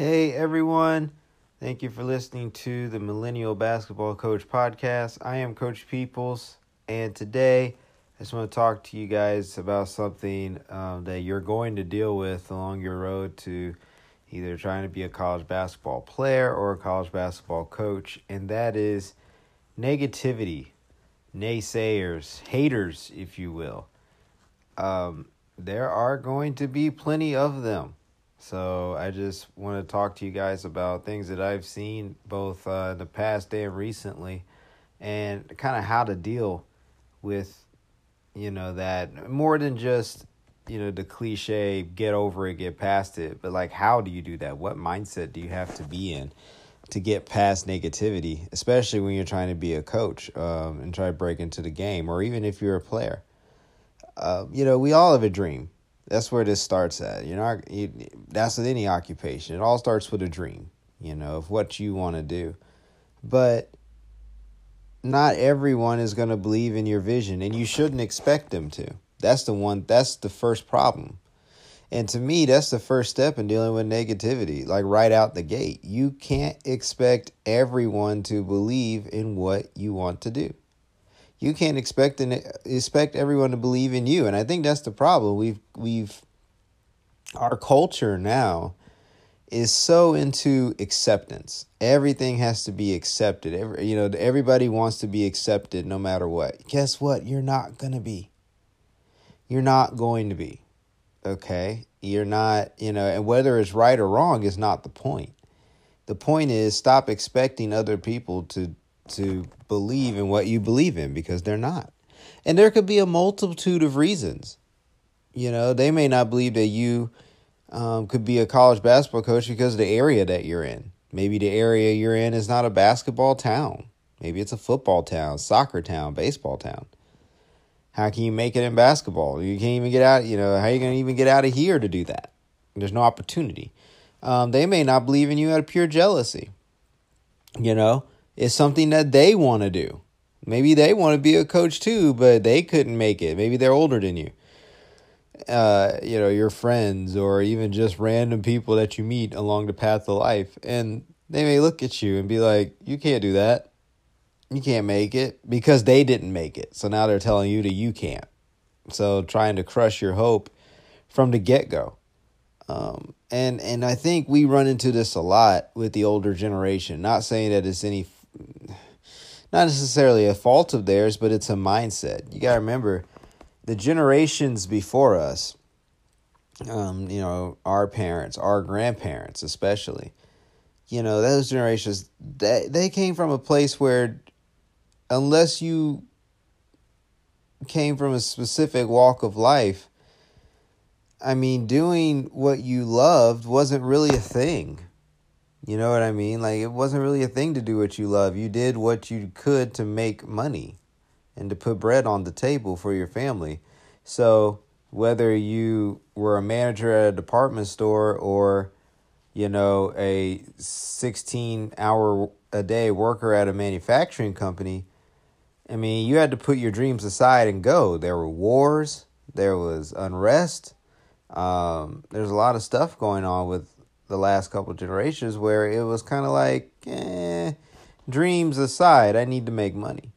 Hey everyone, thank you for listening to the Millennial Basketball Coach Podcast. I am Coach Peoples, and today I just want to talk to you guys about something um, that you're going to deal with along your road to either trying to be a college basketball player or a college basketball coach, and that is negativity, naysayers, haters, if you will. Um, there are going to be plenty of them. So I just want to talk to you guys about things that I've seen both uh, in the past and recently, and kind of how to deal with, you know, that more than just, you know, the cliche get over it, get past it, but like how do you do that? What mindset do you have to be in to get past negativity, especially when you're trying to be a coach um, and try to break into the game, or even if you're a player. Uh, you know, we all have a dream that's where this starts at. You know. That's with any occupation. It all starts with a dream. You know of what you want to do, but not everyone is going to believe in your vision, and you shouldn't expect them to. That's the one. That's the first problem. And to me, that's the first step in dealing with negativity, like right out the gate. You can't expect everyone to believe in what you want to do you can't expect and expect everyone to believe in you. And i think that's the problem. We've we've our culture now is so into acceptance. Everything has to be accepted. Every, you know everybody wants to be accepted no matter what. Guess what? You're not going to be. You're not going to be. Okay? You're not you know and whether it's right or wrong is not the point. The point is stop expecting other people to to believe in what you believe in because they're not. And there could be a multitude of reasons. You know, they may not believe that you um, could be a college basketball coach because of the area that you're in. Maybe the area you're in is not a basketball town. Maybe it's a football town, soccer town, baseball town. How can you make it in basketball? You can't even get out, you know, how are you going to even get out of here to do that? There's no opportunity. Um, they may not believe in you out of pure jealousy. You know, is something that they want to do. Maybe they want to be a coach too, but they couldn't make it. Maybe they're older than you. Uh, you know, your friends or even just random people that you meet along the path of life. And they may look at you and be like, you can't do that. You can't make it because they didn't make it. So now they're telling you that you can't. So trying to crush your hope from the get go. Um, and and I think we run into this a lot with the older generation. Not saying that it's any not necessarily a fault of theirs, but it's a mindset. You got to remember the generations before us, um, you know, our parents, our grandparents, especially, you know, those generations, they, they came from a place where unless you came from a specific walk of life, I mean, doing what you loved wasn't really a thing. You know what I mean? Like it wasn't really a thing to do what you love. You did what you could to make money and to put bread on the table for your family. So whether you were a manager at a department store or you know a 16 hour a day worker at a manufacturing company, I mean, you had to put your dreams aside and go. There were wars, there was unrest. Um, there's a lot of stuff going on with the last couple generations where it was kind of like, eh, dreams aside, I need to make money.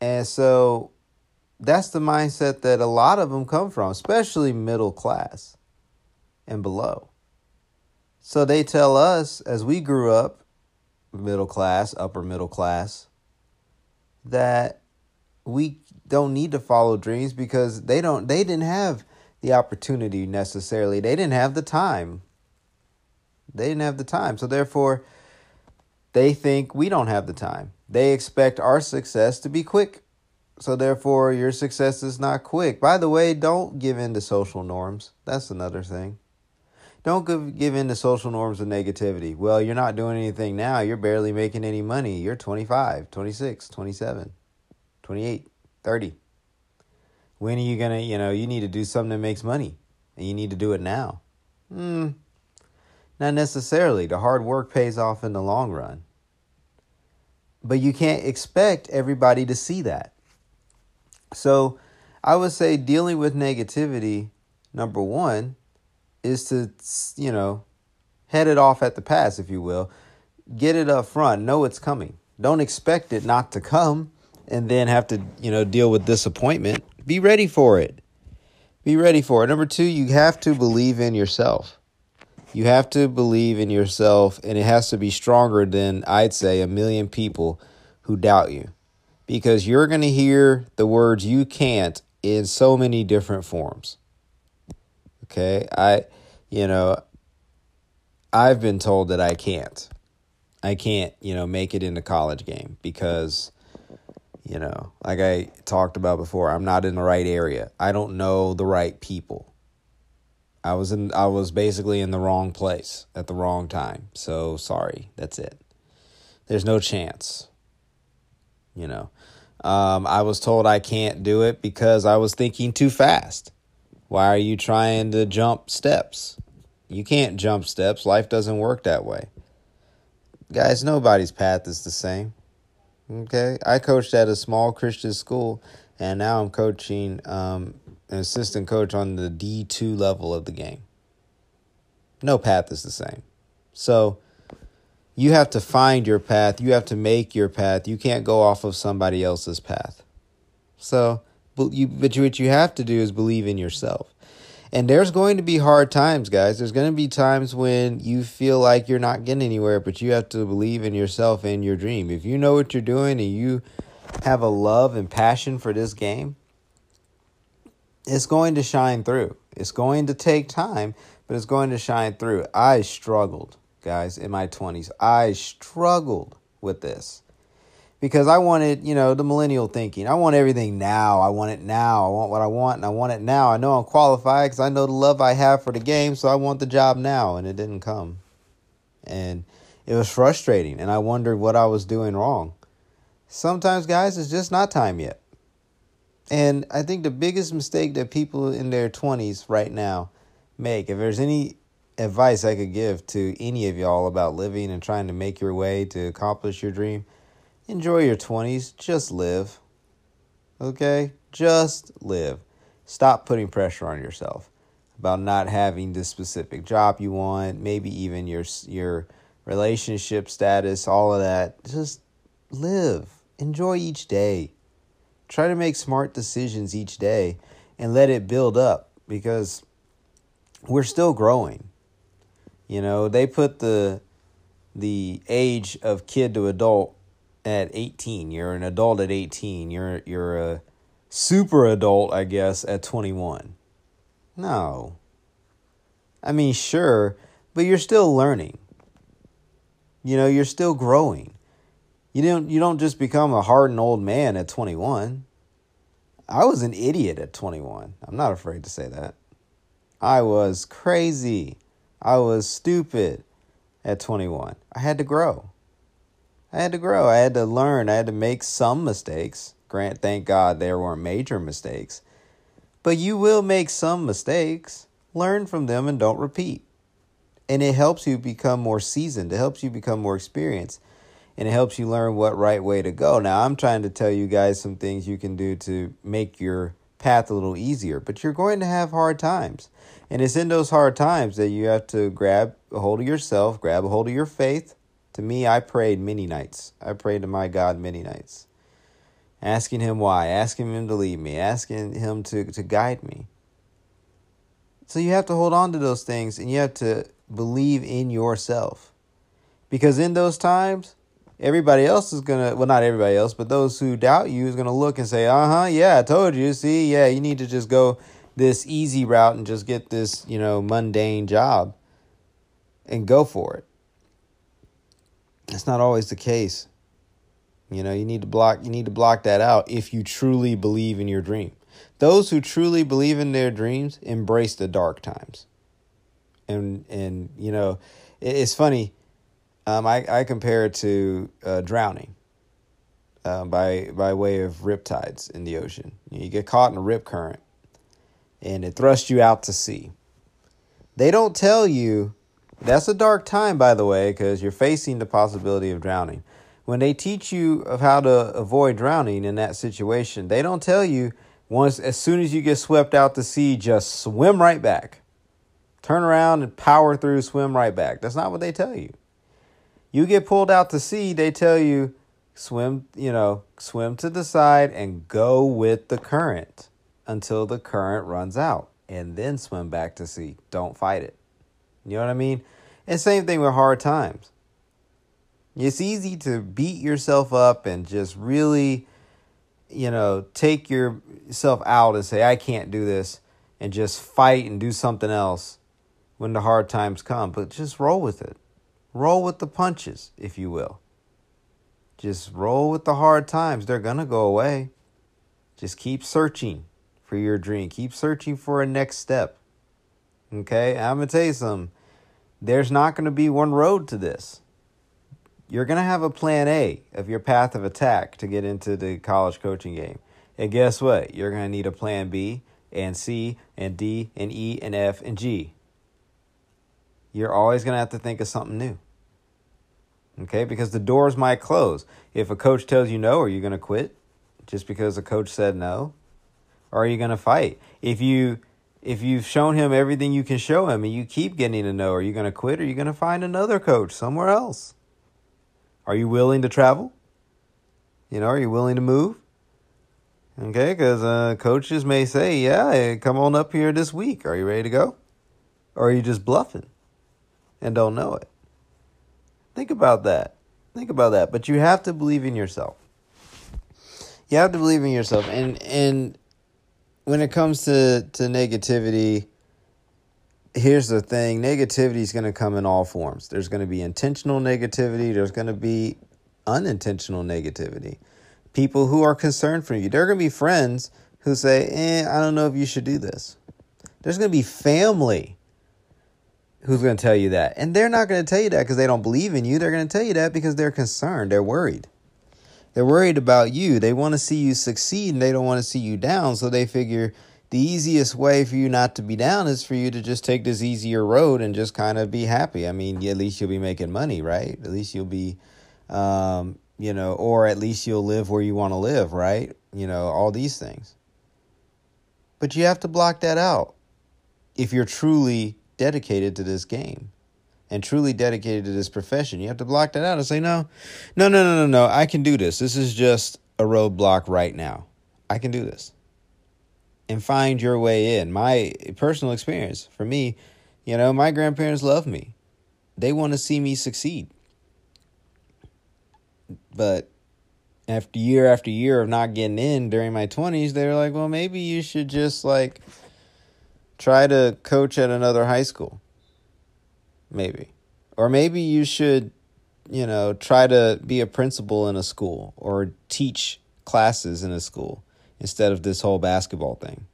And so that's the mindset that a lot of them come from, especially middle class and below. So they tell us as we grew up, middle class, upper middle class, that we don't need to follow dreams because they don't they didn't have the opportunity necessarily. They didn't have the time they didn't have the time. So therefore, they think we don't have the time. They expect our success to be quick. So therefore, your success is not quick. By the way, don't give in to social norms. That's another thing. Don't give, give in to social norms of negativity. Well, you're not doing anything now. You're barely making any money. You're 25, 26, 27, 28, 30. When are you going to, you know, you need to do something that makes money and you need to do it now. Hmm, not necessarily. The hard work pays off in the long run. But you can't expect everybody to see that. So I would say dealing with negativity, number one, is to, you know, head it off at the pass, if you will. Get it up front. Know it's coming. Don't expect it not to come and then have to, you know, deal with disappointment. Be ready for it. Be ready for it. Number two, you have to believe in yourself. You have to believe in yourself, and it has to be stronger than I'd say a million people who doubt you. Because you're going to hear the words you can't in so many different forms. Okay? I, you know, I've been told that I can't. I can't, you know, make it in the college game because, you know, like I talked about before, I'm not in the right area. I don't know the right people. I was in I was basically in the wrong place at the wrong time. So sorry. That's it. There's no chance. You know. Um, I was told I can't do it because I was thinking too fast. Why are you trying to jump steps? You can't jump steps. Life doesn't work that way. Guys, nobody's path is the same. Okay? I coached at a small Christian school, and now I'm coaching um, an assistant coach on the D2 level of the game. No path is the same. So you have to find your path. You have to make your path. You can't go off of somebody else's path. So, but you, but what you have to do is believe in yourself. And there's going to be hard times, guys. There's going to be times when you feel like you're not getting anywhere, but you have to believe in yourself and your dream. If you know what you're doing and you have a love and passion for this game, it's going to shine through. It's going to take time, but it's going to shine through. I struggled, guys, in my 20s. I struggled with this because I wanted, you know, the millennial thinking. I want everything now. I want it now. I want what I want and I want it now. I know I'm qualified because I know the love I have for the game, so I want the job now, and it didn't come. And it was frustrating, and I wondered what I was doing wrong. Sometimes, guys, it's just not time yet. And I think the biggest mistake that people in their 20s right now make, if there's any advice I could give to any of y'all about living and trying to make your way to accomplish your dream, enjoy your 20s. Just live. Okay? Just live. Stop putting pressure on yourself about not having the specific job you want, maybe even your your relationship status, all of that. Just live. Enjoy each day. Try to make smart decisions each day and let it build up because we're still growing. You know, they put the the age of kid to adult at 18. You're an adult at 18. You're you're a super adult, I guess, at 21. No. I mean, sure, but you're still learning. You know, you're still growing. You don't you don't just become a hardened old man at 21. I was an idiot at 21. I'm not afraid to say that. I was crazy. I was stupid at 21. I had to grow. I had to grow. I had to learn. I had to make some mistakes. Grant, thank God there weren't major mistakes. But you will make some mistakes. Learn from them and don't repeat. And it helps you become more seasoned. It helps you become more experienced and it helps you learn what right way to go. Now, I'm trying to tell you guys some things you can do to make your path a little easier, but you're going to have hard times. And it's in those hard times that you have to grab a hold of yourself, grab a hold of your faith. To me, I prayed many nights. I prayed to my God many nights, asking Him why, asking Him to lead me, asking Him to, to guide me. So you have to hold on to those things and you have to believe in yourself. Because in those times, everybody else is gonna well not everybody else but those who doubt you is gonna look and say uh-huh yeah i told you. See yeah you need to just go this easy route and just get this you know mundane job and go for it. That's not always the case. You know you need to block you need to block that out if you truly believe in your dream. Those who truly believe in their dreams embrace the dark times. And and you know it's funny um, I, I compare it to uh, drowning uh, by by way of riptides in the ocean. You get caught in a rip current, and it thrusts you out to sea. They don't tell you that's a dark time, by the way, because you're facing the possibility of drowning. When they teach you of how to avoid drowning in that situation, they don't tell you once as soon as you get swept out to sea, just swim right back. Turn around and power through, swim right back. That's not what they tell you. You get pulled out to sea, they tell you swim, you know, swim to the side and go with the current until the current runs out and then swim back to sea. Don't fight it. You know what I mean? And same thing with hard times. It's easy to beat yourself up and just really, you know, take yourself out and say, I can't do this, and just fight and do something else when the hard times come. But just roll with it. Roll with the punches, if you will. Just roll with the hard times. They're going to go away. Just keep searching for your dream. Keep searching for a next step. Okay? I'm going to tell you something. There's not going to be one road to this. You're going to have a plan A of your path of attack to get into the college coaching game. And guess what? You're going to need a plan B and C and D and E and F and G. You're always going to have to think of something new. Okay? Because the doors might close. If a coach tells you no, are you going to quit just because a coach said no? Or are you going to fight? If you if you've shown him everything you can show him and you keep getting a no, are you going to quit or are you going to find another coach somewhere else? Are you willing to travel? You know, are you willing to move? Okay, because uh, coaches may say, yeah, come on up here this week. Are you ready to go? Or are you just bluffing and don't know it? Think about that. Think about that. But you have to believe in yourself. You have to believe in yourself. And and when it comes to, to negativity, here's the thing negativity is going to come in all forms. There's going to be intentional negativity, there's going to be unintentional negativity. People who are concerned for you. There are going to be friends who say, eh, I don't know if you should do this. There's going to be family who's going to tell you that. And they're not going to tell you that because they don't believe in you. They're going to tell you that because they're concerned, they're worried. They're worried about you. They want to see you succeed and they don't want to see you down. So they figure the easiest way for you not to be down is for you to just take this easier road and just kind of be happy. I mean, at least you'll be making money, right? At least you'll be, um, you know, or at least you'll live where you want to live, right? You know, all these things. But you have to block that out if you're truly dedicated to this game and truly dedicated to this profession. You have to block that out and say, no, no, no, no, no, no. I can do this. This is just a roadblock right now. I can do this. And find your way in. My personal experience for me, you know, my grandparents love me. They want to see me succeed. But after year after year of not getting in during my 20s, they were like, well, maybe you should just like try to coach at another high school. Maybe. Or maybe you should, you know, try to be a principal in a school or teach classes in a school instead of this whole basketball thing.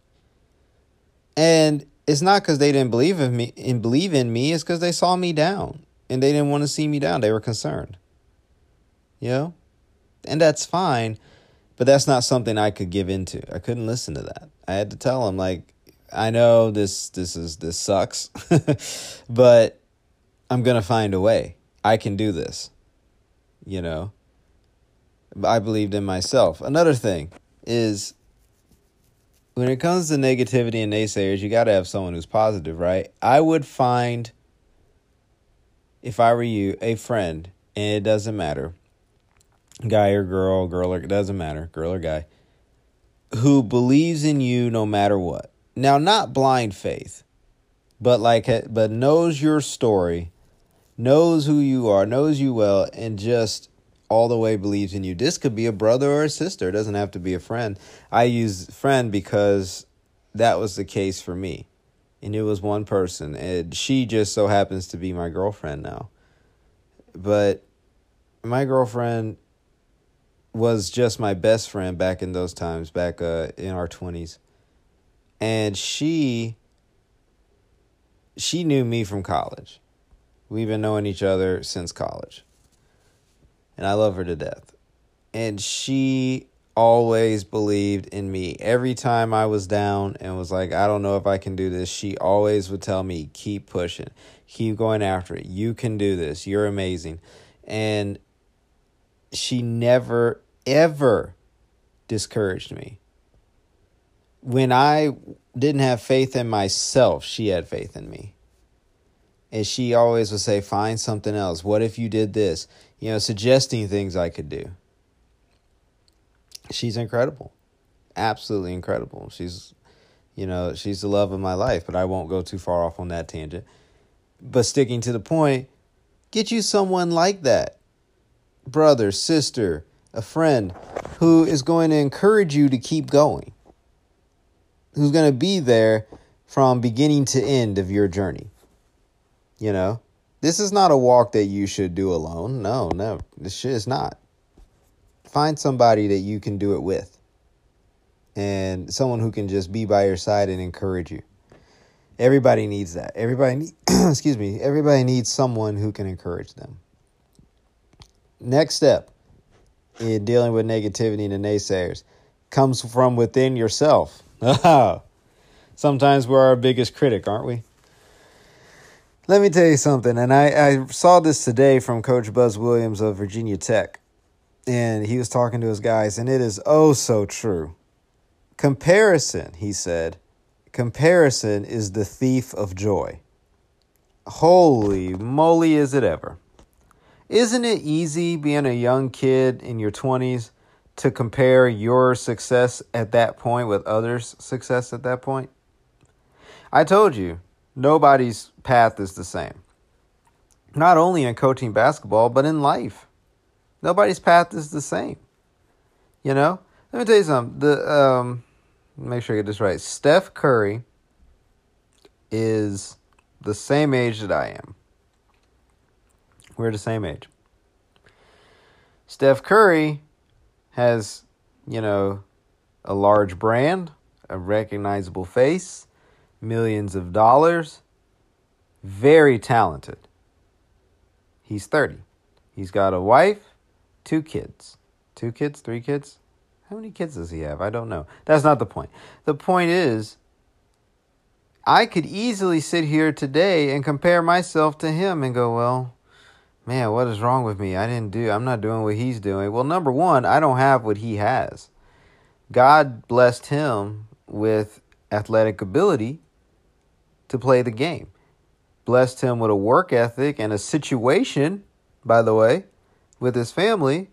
And it's not because they didn't believe in me and believe in me, it's because they saw me down and they didn't want to see me down. They were concerned. You know? And that's fine, but that's not something I could give into. I couldn't listen to that. I had to tell them like I know this this is this sucks, but I'm gonna find a way. I can do this. You know. I believed in myself. Another thing is when it comes to negativity and naysayers, you got to have someone who's positive, right? I would find, if I were you, a friend, and it doesn't matter, guy or girl, girl or it doesn't matter, girl or guy, who believes in you no matter what. Now, not blind faith, but like, but knows your story, knows who you are, knows you well, and just all the way believes in you. This could be a brother or a sister. It doesn't have to be a friend. I use friend because that was the case for me. And it was one person. And she just so happens to be my girlfriend now. But my girlfriend was just my best friend back in those times, back uh, in our 20s and she she knew me from college. We've been knowing each other since college. And I love her to death. And she always believed in me. Every time I was down and was like, I don't know if I can do this, she always would tell me, keep pushing, keep going after it. You can do this. You're amazing. And she never, ever discouraged me when I didn't have faith in myself, she had faith in me. And she always would say, find something else. What if you did this? You know, suggesting things I could do. She's incredible. Absolutely incredible. She's, you know, she's the love of my life, but I won't go too far off on that tangent. But sticking to the point, get you someone like that brother, sister, a friend who is going to encourage you to keep going, who's going to be there from beginning to end of your journey. You know, this is not a walk that you should do alone. No, no, this shit is not. Find somebody that you can do it with and someone who can just be by your side and encourage you. Everybody needs that. Everybody, need, excuse me, everybody needs someone who can encourage them. Next step in dealing with negativity and the naysayers comes from within yourself. Sometimes we're our biggest critic, aren't we? Let me tell you something, and I, I saw this today from Coach Buzz Williams of Virginia Tech. And he was talking to his guys, and it is oh so true. Comparison, he said, comparison is the thief of joy. Holy moly, is it ever! Isn't it easy being a young kid in your 20s to compare your success at that point with others' success at that point? I told you, nobody's path is the same. Not only in coaching basketball, but in life. Nobody's path is the same. You know? Let me tell you something. The um make sure I get this right. Steph Curry is the same age that I am. We're the same age. Steph Curry has, you know, a large brand, a recognizable face, millions of dollars, very talented. He's 30. He's got a wife, two kids. Two kids, three kids? How many kids does he have? I don't know. That's not the point. The point is, I could easily sit here today and compare myself to him and go, well, man, what is wrong with me? I didn't do, I'm not doing what he's doing. Well, number one, I don't have what he has. God blessed him with athletic ability to play the game, blessed him with a work ethic and a situation, by the way, with his family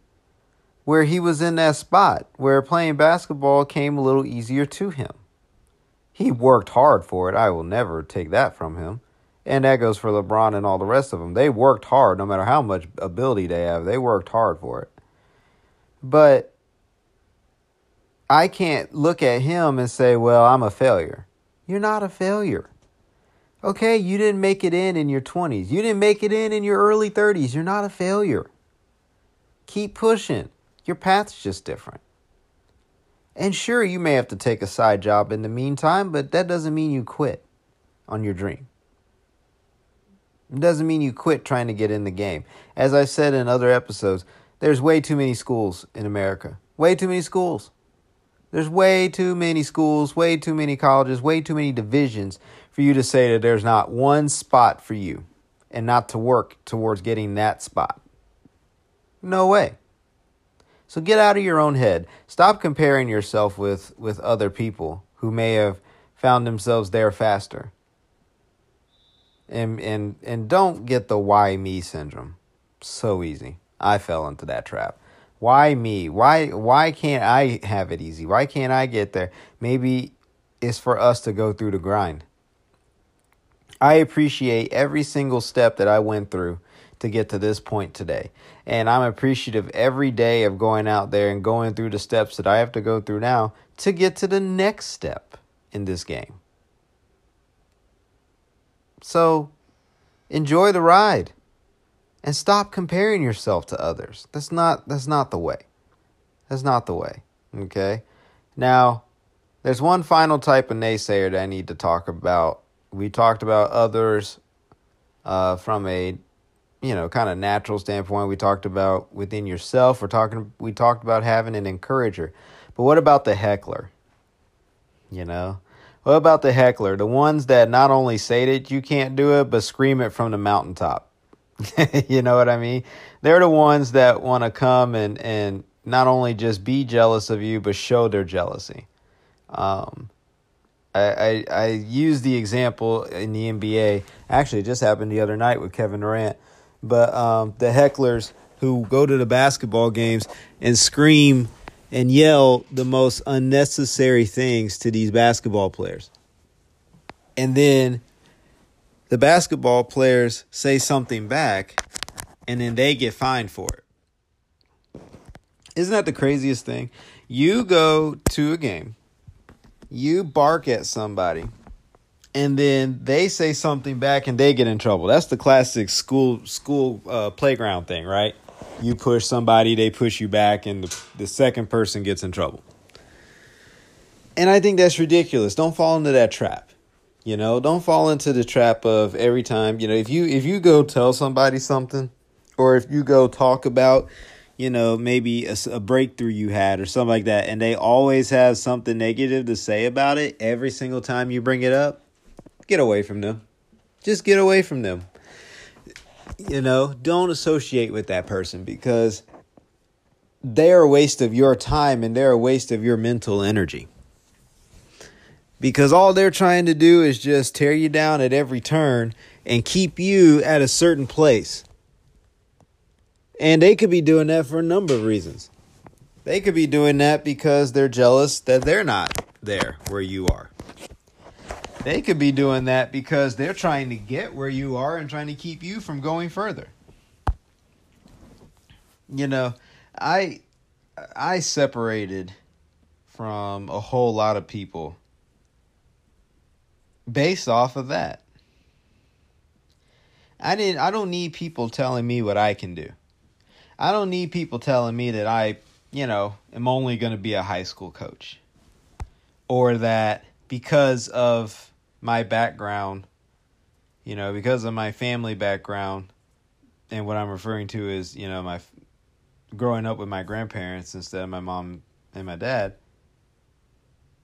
where he was in that spot where playing basketball came a little easier to him. He worked hard for it. I will never take that from him. And that goes for LeBron and all the rest of them. They worked hard no matter how much ability they have. They worked hard for it. But I can't look at him and say, well, I'm a failure. You're not a failure. Okay, you didn't make it in in your 20s. You didn't make it in in your early 30s. You're not a failure. Keep pushing. Your path's just different. And sure, you may have to take a side job in the meantime, but that doesn't mean you quit on your dream. It doesn't mean you quit trying to get in the game. As I've said in other episodes, there's way too many schools in America. Way too many schools. There's way too many schools, way too many colleges, way too many divisions for you to say that there's not one spot for you and not to work towards getting that spot. No way. So get out of your own head. Stop comparing yourself with, with other people who may have found themselves there faster and and and don't get the why me syndrome. So easy. I fell into that trap. Why me? Why why can't I have it easy? Why can't I get there? Maybe it's for us to go through the grind. I appreciate every single step that I went through to get to this point today. And I'm appreciative every day of going out there and going through the steps that I have to go through now to get to the next step in this game. So enjoy the ride and stop comparing yourself to others. That's not that's not the way. That's not the way. Okay? Now, there's one final type of naysayer that I need to talk about. We talked about others uh, from a you know kind of natural standpoint. We talked about within yourself. We're talking. We talked about having an encourager. But what about the heckler? You know, what about the heckler? The ones that not only say that you can't do it, but scream it from the mountaintop. you know what I mean? They're the ones that want to come and, and not only just be jealous of you, but show their jealousy. Um, I, I, I use the example in the NBA. Actually, it just happened the other night with Kevin Durant. But um, the hecklers who go to the basketball games and scream and yell the most unnecessary things to these basketball players. And then the basketball players say something back and then they get fined for it. Isn't that the craziest thing? You go to a game you bark at somebody and then they say something back and they get in trouble. That's the classic school school uh, playground thing, right? You push somebody, they push you back, and the, the second person gets in trouble. And I think that's ridiculous. Don't fall into that trap. You know, don't fall into the trap of every time, you know, if you if you go tell somebody something or if you go talk about you know, maybe a, a, breakthrough you had or something like that, and they always have something negative to say about it every single time you bring it up, get away from them. Just get away from them. You know, don't associate with that person because they're a waste of your time and they're a waste of your mental energy. Because all they're trying to do is just tear you down at every turn and keep you at a certain place and they could be doing that for a number of reasons. They could be doing that because they're jealous that they're not there where you are. They could be doing that because they're trying to get where you are and trying to keep you from going further. You know, I I separated from a whole lot of people based off of that. I didn't I don't need people telling me what I can do. I don't need people telling me that I, you know, am only going to be a high school coach or that because of my background, you know, because of my family background, and what I'm referring to is, you know, my growing up with my grandparents instead of my mom and my dad.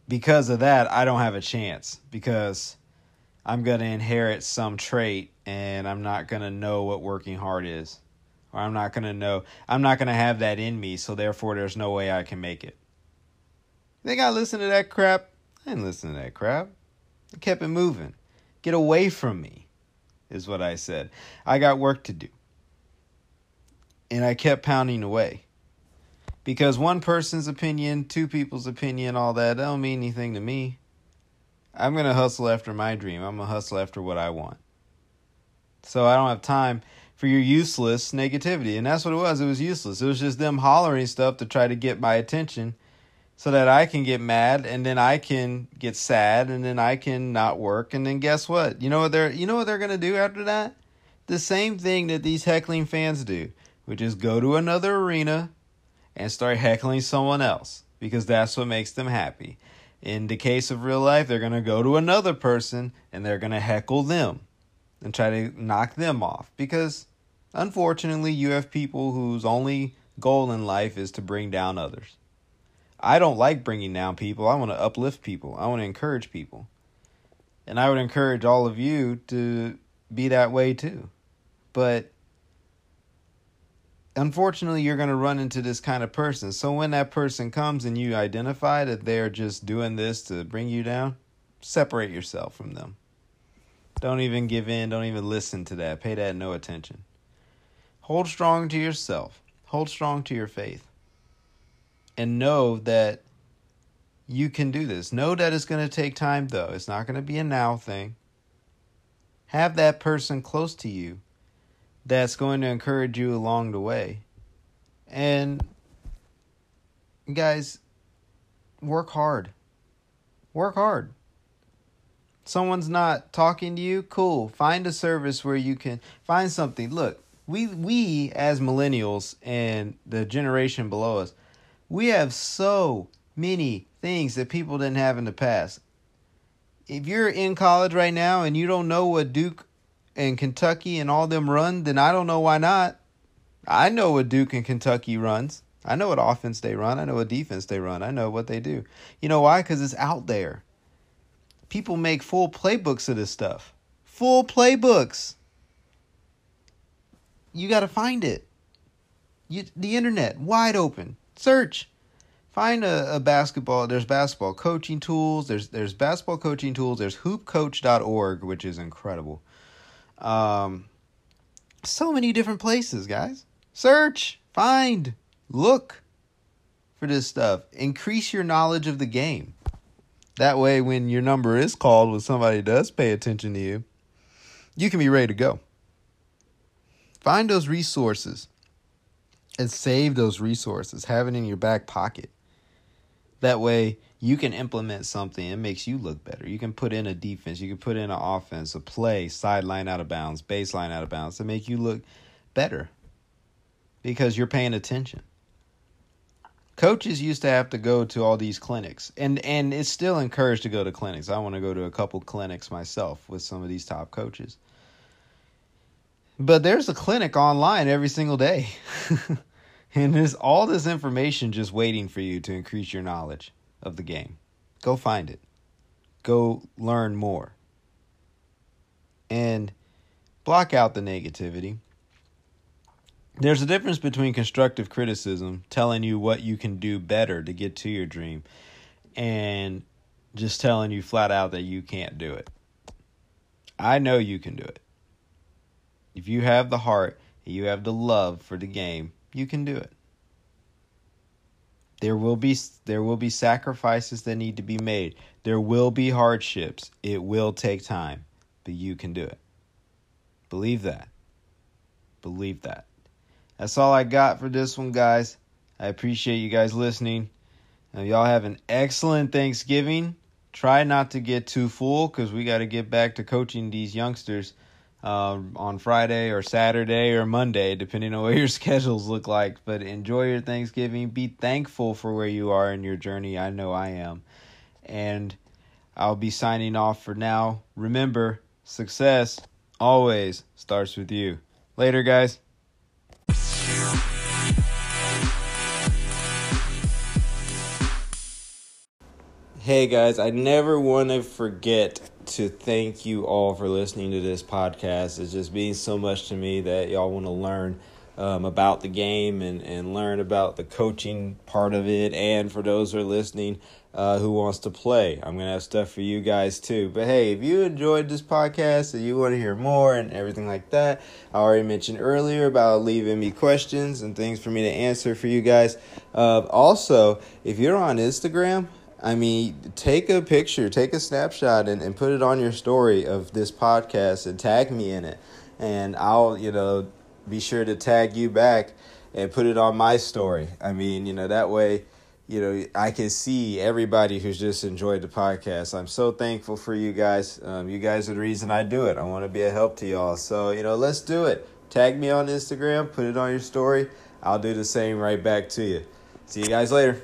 Because of that, I don't have a chance because I'm going to inherit some trait and I'm not going to know what working hard is or I'm not going to know. I'm not going to have that in me, so therefore there's no way I can make it. Think I listen to that crap? I didn't listen to that crap. I kept it moving. Get away from me, is what I said. I got work to do. And I kept pounding away. Because one person's opinion, two people's opinion, all that, that don't mean anything to me. I'm going to hustle after my dream. I'm going to hustle after what I want. So I don't have time for your useless negativity. And that's what it was. It was useless. It was just them hollering stuff to try to get my attention so that I can get mad and then I can get sad and then I can not work and then guess what? You know what they're you know what they're going to do after that? The same thing that these heckling fans do, which is go to another arena and start heckling someone else because that's what makes them happy. In the case of real life, they're going to go to another person and they're going to heckle them and try to knock them off because Unfortunately, you have people whose only goal in life is to bring down others. I don't like bringing down people. I want to uplift people. I want to encourage people. And I would encourage all of you to be that way too. But unfortunately, you're going to run into this kind of person. So when that person comes and you identify that they're just doing this to bring you down, separate yourself from them. Don't even give in. Don't even listen to that. Pay that no attention. Hold strong to yourself, hold strong to your faith, and know that you can do this. Know that it's going to take time, though. It's not going to be a now thing. Have that person close to you that's going to encourage you along the way. And guys, work hard. Work hard. Someone's not talking to you, cool. Find a service where you can find something. Look, we we as millennials and the generation below us, we have so many things that people didn't have in the past. If you're in college right now and you don't know what Duke and Kentucky and all them run, then I don't know why not. I know what Duke and Kentucky runs. I know what offense they run. I know what defense they run. I know what they do. You know why? Because it's out there. People make full playbooks of this stuff. Full playbooks you got to find it. You, the internet, wide open. Search. find a, a basketball there's basketball coaching tools there's there's basketball coaching tools there's hoopcoach.org which is incredible. Um so many different places guys. Search find look for this stuff. Increase your knowledge of the game. That way when your number is called when somebody does pay attention to you you can be ready to go. Find those resources and save those resources have it in your back pocket that way, you can implement something. It makes you look better. You can put in a defense. You can put in an offense, a play, sideline out of bounds, baseline out of bounds to make you look better because you're paying attention. Coaches used to have to go to all these clinics, and and it's still encouraged to go to clinics. I want to go to a couple clinics myself with some of these top coaches. But there's a clinic online every single day. And there's all this information just waiting for you to increase your knowledge of the game. Go find it. Go learn more. And block out the negativity. There's a difference between constructive criticism, telling you what you can do better to get to your dream, and just telling you flat out that you can't do it. I know you can do it. If you have the heart, you have the love for the game, you can do it. There will be there will be sacrifices that need to be made. There will be hardships. It will take time, but you can do it. Believe that. Believe that. That's all I got for this one, guys. I appreciate you guys listening. Now, y'all have an excellent Thanksgiving. Try not to get too full because we got to get back to coaching these youngsters uh, on Friday or Saturday or Monday, depending on what your schedules look like. But enjoy your Thanksgiving. Be thankful for where you are in your journey. I know I am. And I'll be signing off for now. Remember, success always starts with you. Later, guys. Hey guys, I never want to forget to thank you all for listening to this podcast. It just means so much to me that y'all want to learn um, about the game and, and learn about the coaching part of it. And for those who are listening uh, who wants to play, I'm going to have stuff for you guys too. But hey, if you enjoyed this podcast and you want to hear more and everything like that, I already mentioned earlier about leaving me questions and things for me to answer for you guys. Uh, also, if you're on Instagram, I mean, take a picture, take a snapshot, and, and put it on your story of this podcast and tag me in it. And I'll, you know, be sure to tag you back and put it on my story. I mean, you know, that way, you know, I can see everybody who's just enjoyed the podcast. I'm so thankful for you guys. Um, you guys are the reason I do it. I want to be a help to y'all. So, you know, let's do it. Tag me on Instagram, put it on your story. I'll do the same right back to you. See you guys later.